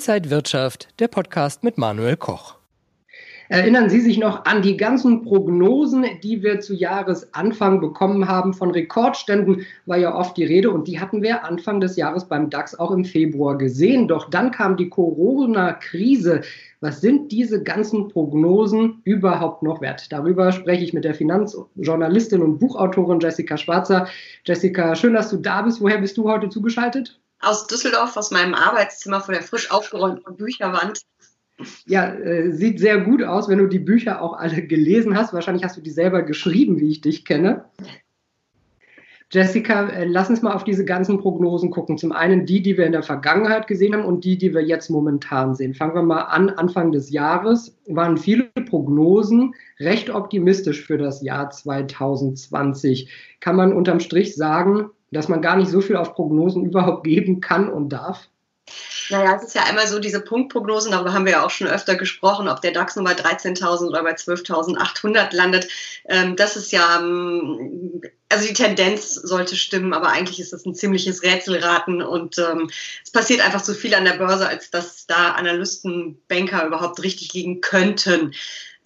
Inside Wirtschaft, der Podcast mit Manuel Koch. Erinnern Sie sich noch an die ganzen Prognosen, die wir zu Jahresanfang bekommen haben? Von Rekordständen war ja oft die Rede und die hatten wir Anfang des Jahres beim DAX auch im Februar gesehen. Doch dann kam die Corona-Krise. Was sind diese ganzen Prognosen überhaupt noch wert? Darüber spreche ich mit der Finanzjournalistin und Buchautorin Jessica Schwarzer. Jessica, schön, dass du da bist. Woher bist du heute zugeschaltet? Aus Düsseldorf, aus meinem Arbeitszimmer vor der frisch aufgeräumten Bücherwand. Ja, äh, sieht sehr gut aus, wenn du die Bücher auch alle gelesen hast. Wahrscheinlich hast du die selber geschrieben, wie ich dich kenne. Jessica, äh, lass uns mal auf diese ganzen Prognosen gucken. Zum einen die, die wir in der Vergangenheit gesehen haben und die, die wir jetzt momentan sehen. Fangen wir mal an. Anfang des Jahres waren viele Prognosen recht optimistisch für das Jahr 2020. Kann man unterm Strich sagen, dass man gar nicht so viel auf Prognosen überhaupt geben kann und darf? Naja, es ist ja einmal so diese Punktprognosen, darüber haben wir ja auch schon öfter gesprochen, ob der DAX nur bei 13.000 oder bei 12.800 landet. Ähm, das ist ja, ähm, also die Tendenz sollte stimmen, aber eigentlich ist das ein ziemliches Rätselraten und ähm, es passiert einfach zu viel an der Börse, als dass da Analysten, Banker überhaupt richtig liegen könnten.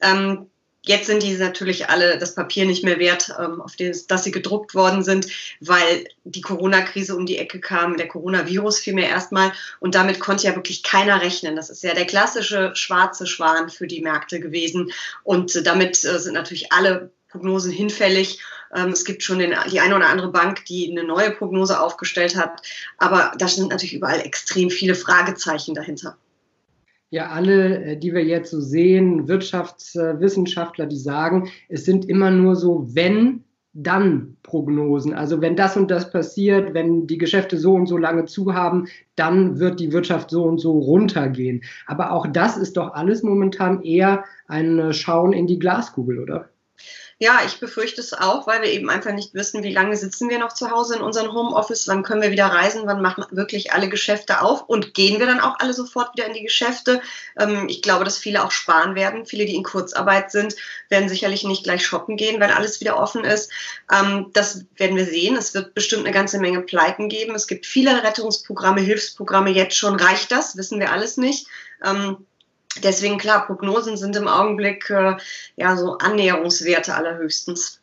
Ähm, Jetzt sind die natürlich alle das Papier nicht mehr wert, ähm, auf das, das sie gedruckt worden sind, weil die Corona-Krise um die Ecke kam, der Coronavirus vielmehr erstmal. Und damit konnte ja wirklich keiner rechnen. Das ist ja der klassische schwarze Schwan für die Märkte gewesen. Und äh, damit äh, sind natürlich alle Prognosen hinfällig. Ähm, es gibt schon die eine oder andere Bank, die eine neue Prognose aufgestellt hat. Aber da sind natürlich überall extrem viele Fragezeichen dahinter ja alle, äh, die wir jetzt so sehen, Wirtschaftswissenschaftler, die sagen, es sind immer nur so, wenn, dann Prognosen. Also wenn das und das passiert, wenn die Geschäfte so und so lange zu haben, dann wird die Wirtschaft so und so runtergehen. Aber auch das ist doch alles momentan eher ein Schauen in die Glaskugel, oder? Ja, ich befürchte es auch, weil wir eben einfach nicht wissen, wie lange sitzen wir noch zu Hause in unserem Homeoffice, wann können wir wieder reisen, wann machen wirklich alle Geschäfte auf und gehen wir dann auch alle sofort wieder in die Geschäfte. Ähm, ich glaube, dass viele auch sparen werden. Viele, die in Kurzarbeit sind, werden sicherlich nicht gleich shoppen gehen, wenn alles wieder offen ist. Ähm, das werden wir sehen. Es wird bestimmt eine ganze Menge Pleiten geben. Es gibt viele Rettungsprogramme, Hilfsprogramme jetzt schon. Reicht das? Wissen wir alles nicht. Ähm, Deswegen klar, Prognosen sind im Augenblick äh, ja so Annäherungswerte allerhöchstens.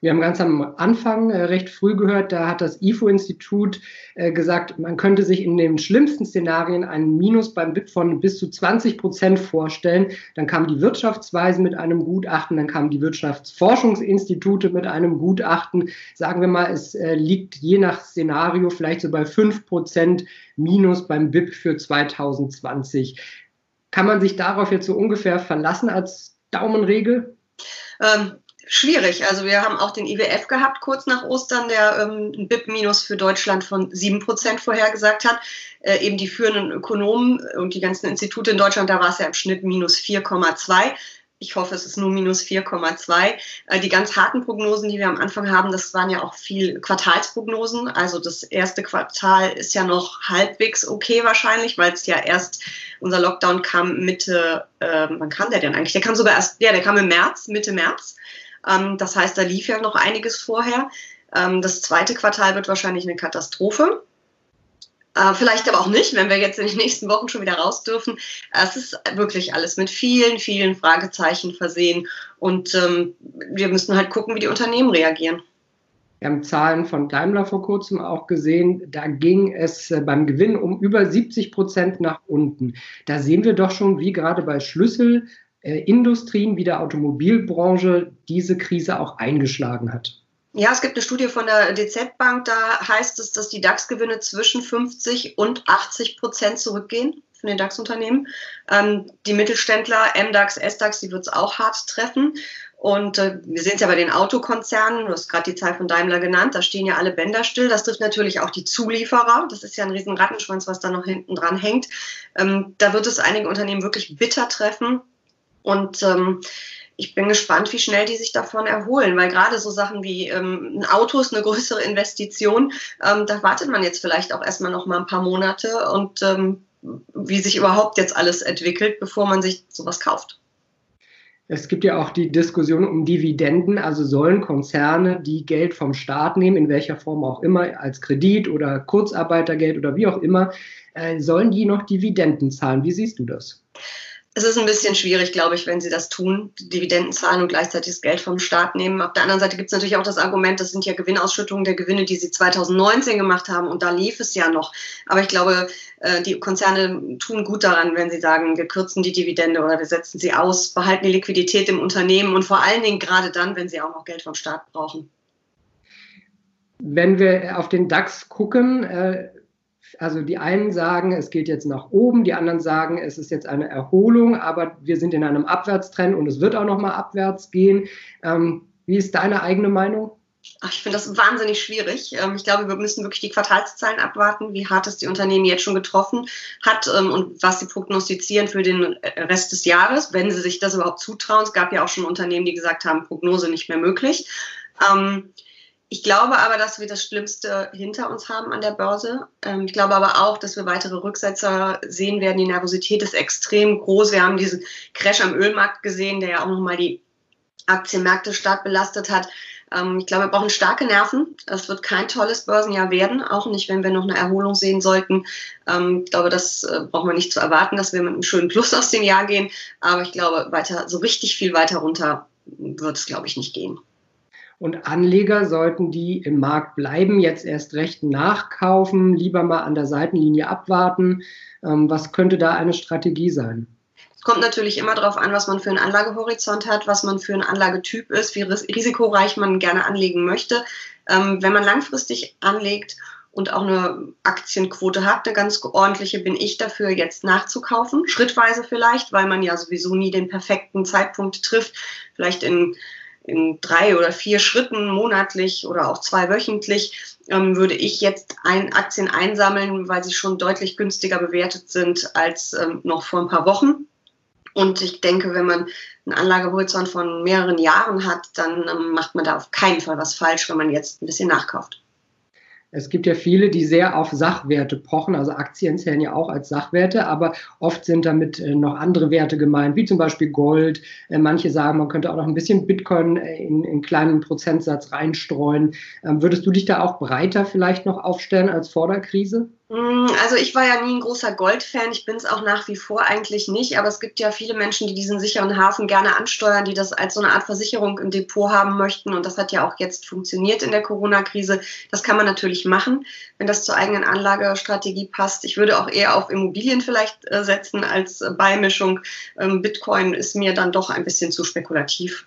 Wir haben ganz am Anfang äh, recht früh gehört, da hat das IFO-Institut äh, gesagt, man könnte sich in den schlimmsten Szenarien einen Minus beim BIP von bis zu 20 Prozent vorstellen. Dann kam die Wirtschaftsweise mit einem Gutachten, dann kamen die Wirtschaftsforschungsinstitute mit einem Gutachten. Sagen wir mal, es äh, liegt je nach Szenario vielleicht so bei 5 Prozent Minus beim BIP für 2020. Kann man sich darauf jetzt so ungefähr verlassen als Daumenregel? Ähm, schwierig. Also wir haben auch den IWF gehabt kurz nach Ostern, der ähm, ein BIP-Minus für Deutschland von 7% vorhergesagt hat. Äh, eben die führenden Ökonomen und die ganzen Institute in Deutschland, da war es ja im Schnitt minus 4,2 ich hoffe, es ist nur minus 4,2. Äh, die ganz harten Prognosen, die wir am Anfang haben, das waren ja auch viel Quartalsprognosen. Also das erste Quartal ist ja noch halbwegs okay wahrscheinlich, weil es ja erst, unser Lockdown kam Mitte, äh, wann kam der denn eigentlich? Der kam sogar erst, ja, der kam im März, Mitte März. Ähm, das heißt, da lief ja noch einiges vorher. Ähm, das zweite Quartal wird wahrscheinlich eine Katastrophe. Äh, vielleicht aber auch nicht, wenn wir jetzt in den nächsten Wochen schon wieder raus dürfen. Es ist wirklich alles mit vielen, vielen Fragezeichen versehen. Und ähm, wir müssen halt gucken, wie die Unternehmen reagieren. Wir haben Zahlen von Daimler vor kurzem auch gesehen. Da ging es äh, beim Gewinn um über 70 Prozent nach unten. Da sehen wir doch schon, wie gerade bei Schlüsselindustrien wie der Automobilbranche diese Krise auch eingeschlagen hat. Ja, es gibt eine Studie von der DZ Bank, da heißt es, dass die DAX-Gewinne zwischen 50 und 80 Prozent zurückgehen von den DAX-Unternehmen. Ähm, die Mittelständler, MDAX, SDAX, die wird es auch hart treffen. Und äh, wir sehen es ja bei den Autokonzernen, du hast gerade die Zahl von Daimler genannt, da stehen ja alle Bänder still. Das trifft natürlich auch die Zulieferer. Das ist ja ein riesen Rattenschwanz, was da noch hinten dran hängt. Ähm, da wird es einige Unternehmen wirklich bitter treffen. Und ähm, ich bin gespannt, wie schnell die sich davon erholen, weil gerade so Sachen wie ähm, ein Auto ist eine größere Investition. Ähm, da wartet man jetzt vielleicht auch erstmal noch mal ein paar Monate und ähm, wie sich überhaupt jetzt alles entwickelt, bevor man sich sowas kauft. Es gibt ja auch die Diskussion um Dividenden. Also sollen Konzerne, die Geld vom Staat nehmen, in welcher Form auch immer, als Kredit oder Kurzarbeitergeld oder wie auch immer, äh, sollen die noch Dividenden zahlen? Wie siehst du das? Es ist ein bisschen schwierig, glaube ich, wenn sie das tun, Dividenden zahlen und gleichzeitig das Geld vom Staat nehmen. Auf der anderen Seite gibt es natürlich auch das Argument, das sind ja Gewinnausschüttungen der Gewinne, die sie 2019 gemacht haben und da lief es ja noch. Aber ich glaube, äh, die Konzerne tun gut daran, wenn sie sagen, wir kürzen die Dividende oder wir setzen sie aus, behalten die Liquidität im Unternehmen und vor allen Dingen gerade dann, wenn sie auch noch Geld vom Staat brauchen. Wenn wir auf den DAX gucken, äh, also die einen sagen, es geht jetzt nach oben, die anderen sagen, es ist jetzt eine Erholung, aber wir sind in einem Abwärtstrend und es wird auch noch mal abwärts gehen. Ähm, wie ist deine eigene Meinung? Ach, ich finde das wahnsinnig schwierig. Ähm, ich glaube, wir müssen wirklich die Quartalszahlen abwarten, wie hart es die Unternehmen jetzt schon getroffen hat ähm, und was sie prognostizieren für den Rest des Jahres, wenn sie sich das überhaupt zutrauen. Es gab ja auch schon Unternehmen, die gesagt haben, Prognose nicht mehr möglich. Ich glaube aber, dass wir das Schlimmste hinter uns haben an der Börse. Ähm, ich glaube aber auch, dass wir weitere Rücksetzer sehen werden. Die Nervosität ist extrem groß. Wir haben diesen Crash am Ölmarkt gesehen, der ja auch nochmal die Aktienmärkte stark belastet hat. Ähm, ich glaube, wir brauchen starke Nerven. Es wird kein tolles Börsenjahr werden, auch nicht, wenn wir noch eine Erholung sehen sollten. Ähm, ich glaube, das äh, brauchen wir nicht zu erwarten, dass wir mit einem schönen Plus aus dem Jahr gehen. Aber ich glaube, weiter, so richtig viel weiter runter wird es, glaube ich, nicht gehen. Und Anleger sollten die im Markt bleiben, jetzt erst recht nachkaufen, lieber mal an der Seitenlinie abwarten. Ähm, was könnte da eine Strategie sein? Es kommt natürlich immer darauf an, was man für einen Anlagehorizont hat, was man für ein Anlagetyp ist, wie risikoreich man gerne anlegen möchte. Ähm, wenn man langfristig anlegt und auch eine Aktienquote hat, eine ganz ordentliche, bin ich dafür, jetzt nachzukaufen. Schrittweise vielleicht, weil man ja sowieso nie den perfekten Zeitpunkt trifft. Vielleicht in in drei oder vier Schritten monatlich oder auch zwei wöchentlich ähm, würde ich jetzt ein Aktien einsammeln, weil sie schon deutlich günstiger bewertet sind als ähm, noch vor ein paar Wochen. Und ich denke, wenn man einen Anlagehorizont von mehreren Jahren hat, dann ähm, macht man da auf keinen Fall was falsch, wenn man jetzt ein bisschen nachkauft. Es gibt ja viele, die sehr auf Sachwerte pochen. Also Aktien zählen ja auch als Sachwerte, aber oft sind damit äh, noch andere Werte gemeint, wie zum Beispiel Gold. Äh, manche sagen, man könnte auch noch ein bisschen Bitcoin äh, in, in kleinen Prozentsatz reinstreuen. Ähm, würdest du dich da auch breiter vielleicht noch aufstellen als vor der Krise? Mm, also ich war ja nie ein großer Gold-Fan, ich bin es auch nach wie vor eigentlich nicht, aber es gibt ja viele Menschen, die diesen sicheren Hafen gerne ansteuern, die das als so eine Art Versicherung im Depot haben möchten und das hat ja auch jetzt funktioniert in der Corona-Krise. Das kann man natürlich machen, wenn das zur eigenen Anlagestrategie passt. Ich würde auch eher auf Immobilien vielleicht äh, setzen als Beimischung. Ähm, Bitcoin ist mir dann doch ein bisschen zu spekulativ.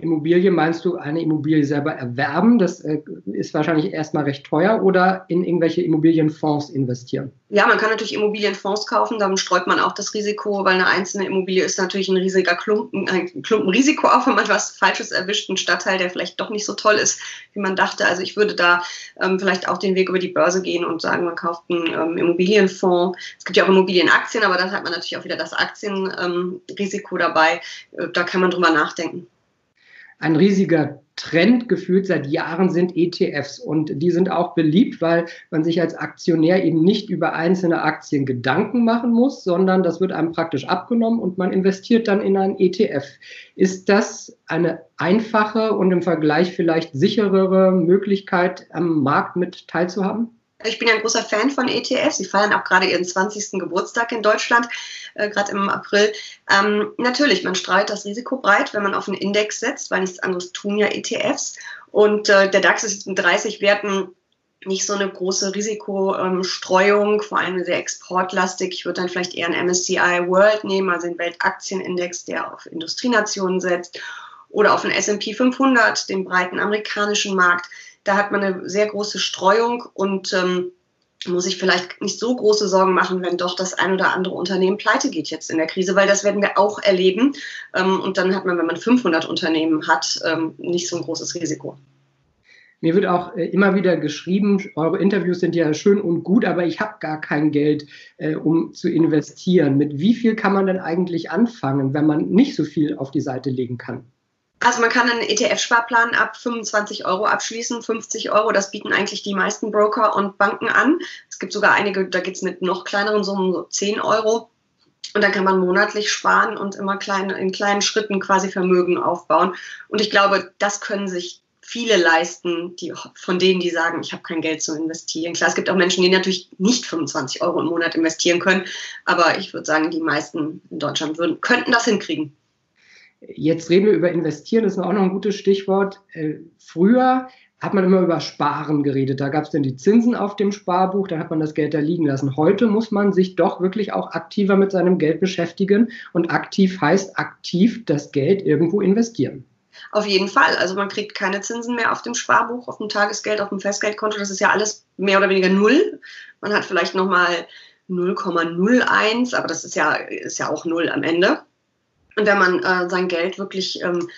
Immobilie meinst du eine Immobilie selber erwerben? Das äh, ist wahrscheinlich erstmal recht teuer oder in irgendwelche Immobilienfonds investieren? Ja, man kann natürlich Immobilienfonds kaufen, dann streut man auch das Risiko, weil eine einzelne Immobilie ist natürlich ein riesiger Klumpen, ein Klumpenrisiko, auch wenn man was Falsches erwischt, ein Stadtteil, der vielleicht doch nicht so toll ist, wie man dachte. Also ich würde da ähm, vielleicht auch den Weg über die Börse gehen und sagen, man kauft einen ähm, Immobilienfonds. Es gibt ja auch Immobilienaktien, aber dann hat man natürlich auch wieder das Aktienrisiko ähm, dabei. Äh, da kann man drüber nachdenken ein riesiger Trend gefühlt seit Jahren sind ETFs und die sind auch beliebt, weil man sich als Aktionär eben nicht über einzelne Aktien Gedanken machen muss, sondern das wird einem praktisch abgenommen und man investiert dann in einen ETF. Ist das eine einfache und im Vergleich vielleicht sicherere Möglichkeit, am Markt mit teilzuhaben? Ich bin ja ein großer Fan von ETFs. Sie feiern auch gerade ihren 20. Geburtstag in Deutschland, äh, gerade im April. Ähm, natürlich, man streut das Risiko breit, wenn man auf einen Index setzt, weil nichts anderes tun ja ETFs. Und äh, der DAX ist jetzt mit 30 Werten nicht so eine große Risikostreuung, vor allem sehr exportlastig. Ich würde dann vielleicht eher einen MSCI World nehmen, also den Weltaktienindex, der auf Industrienationen setzt, oder auf den S&P 500, den breiten amerikanischen Markt da hat man eine sehr große Streuung und ähm, muss ich vielleicht nicht so große Sorgen machen, wenn doch das ein oder andere Unternehmen pleite geht jetzt in der Krise, weil das werden wir auch erleben. Ähm, und dann hat man, wenn man 500 Unternehmen hat, ähm, nicht so ein großes Risiko. Mir wird auch äh, immer wieder geschrieben, eure Interviews sind ja schön und gut, aber ich habe gar kein Geld, äh, um zu investieren. Mit wie viel kann man denn eigentlich anfangen, wenn man nicht so viel auf die Seite legen kann? Also man kann einen ETF-Sparplan ab 25 Euro abschließen, 50 Euro, das bieten eigentlich die meisten Broker und Banken an. Es gibt sogar einige, da geht es mit noch kleineren Summen, so 10 Euro. Und dann kann man monatlich sparen und immer klein, in kleinen Schritten quasi Vermögen aufbauen. Und ich glaube, das können sich viele leisten, die, von denen, die sagen, ich habe kein Geld zu investieren. Klar, es gibt auch Menschen, die natürlich nicht 25 Euro im Monat investieren können, aber ich würde sagen, die meisten in Deutschland würden, könnten das hinkriegen. Jetzt reden wir über Investieren, das ist auch noch ein gutes Stichwort. Äh, früher hat man immer über Sparen geredet. Da gab es dann die Zinsen auf dem Sparbuch, da hat man das Geld da liegen lassen. Heute muss man sich doch wirklich auch aktiver mit seinem Geld beschäftigen und aktiv heißt aktiv das Geld irgendwo investieren. Auf jeden Fall. Also man kriegt keine Zinsen mehr auf dem Sparbuch, auf dem Tagesgeld, auf dem Festgeldkonto. Das ist ja alles mehr oder weniger null. Man hat vielleicht nochmal 0,01, aber das ist ja, ist ja auch null am Ende. Und wenn man äh, sein Geld wirklich ähm,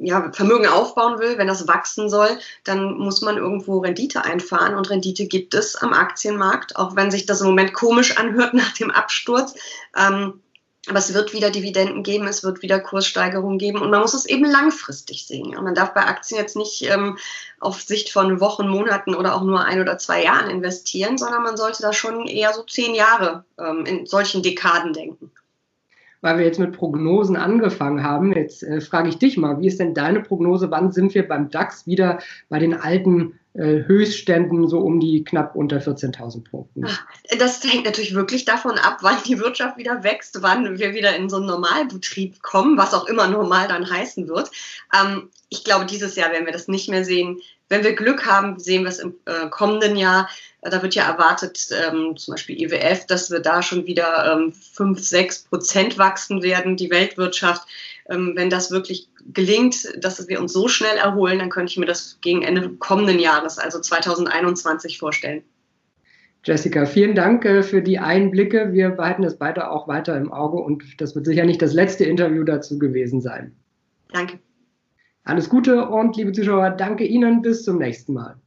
ja, Vermögen aufbauen will, wenn das wachsen soll, dann muss man irgendwo Rendite einfahren und Rendite gibt es am Aktienmarkt, auch wenn sich das im Moment komisch anhört nach dem Absturz. Ähm, aber es wird wieder Dividenden geben, es wird wieder Kurssteigerungen geben und man muss es eben langfristig sehen. Ja. Man darf bei Aktien jetzt nicht ähm, auf Sicht von Wochen, Monaten oder auch nur ein oder zwei Jahren investieren, sondern man sollte da schon eher so zehn Jahre ähm, in solchen Dekaden denken. Weil wir jetzt mit Prognosen angefangen haben, jetzt äh, frage ich dich mal, wie ist denn deine Prognose? Wann sind wir beim DAX wieder bei den alten äh, Höchstständen so um die knapp unter 14.000 Punkten. Das hängt natürlich wirklich davon ab, wann die Wirtschaft wieder wächst, wann wir wieder in so einen Normalbetrieb kommen, was auch immer normal dann heißen wird. Ähm, ich glaube, dieses Jahr werden wir das nicht mehr sehen. Wenn wir Glück haben, sehen wir es im äh, kommenden Jahr. Da wird ja erwartet, ähm, zum Beispiel IWF, dass wir da schon wieder ähm, 5, 6 Prozent wachsen werden, die Weltwirtschaft. Ähm, wenn das wirklich gelingt, dass wir uns so schnell erholen, dann könnte ich mir das gegen Ende kommenden Jahres, also 2021, vorstellen. Jessica, vielen Dank äh, für die Einblicke. Wir behalten das beide auch weiter im Auge und das wird sicher nicht das letzte Interview dazu gewesen sein. Danke. Alles Gute und liebe Zuschauer, danke Ihnen. Bis zum nächsten Mal.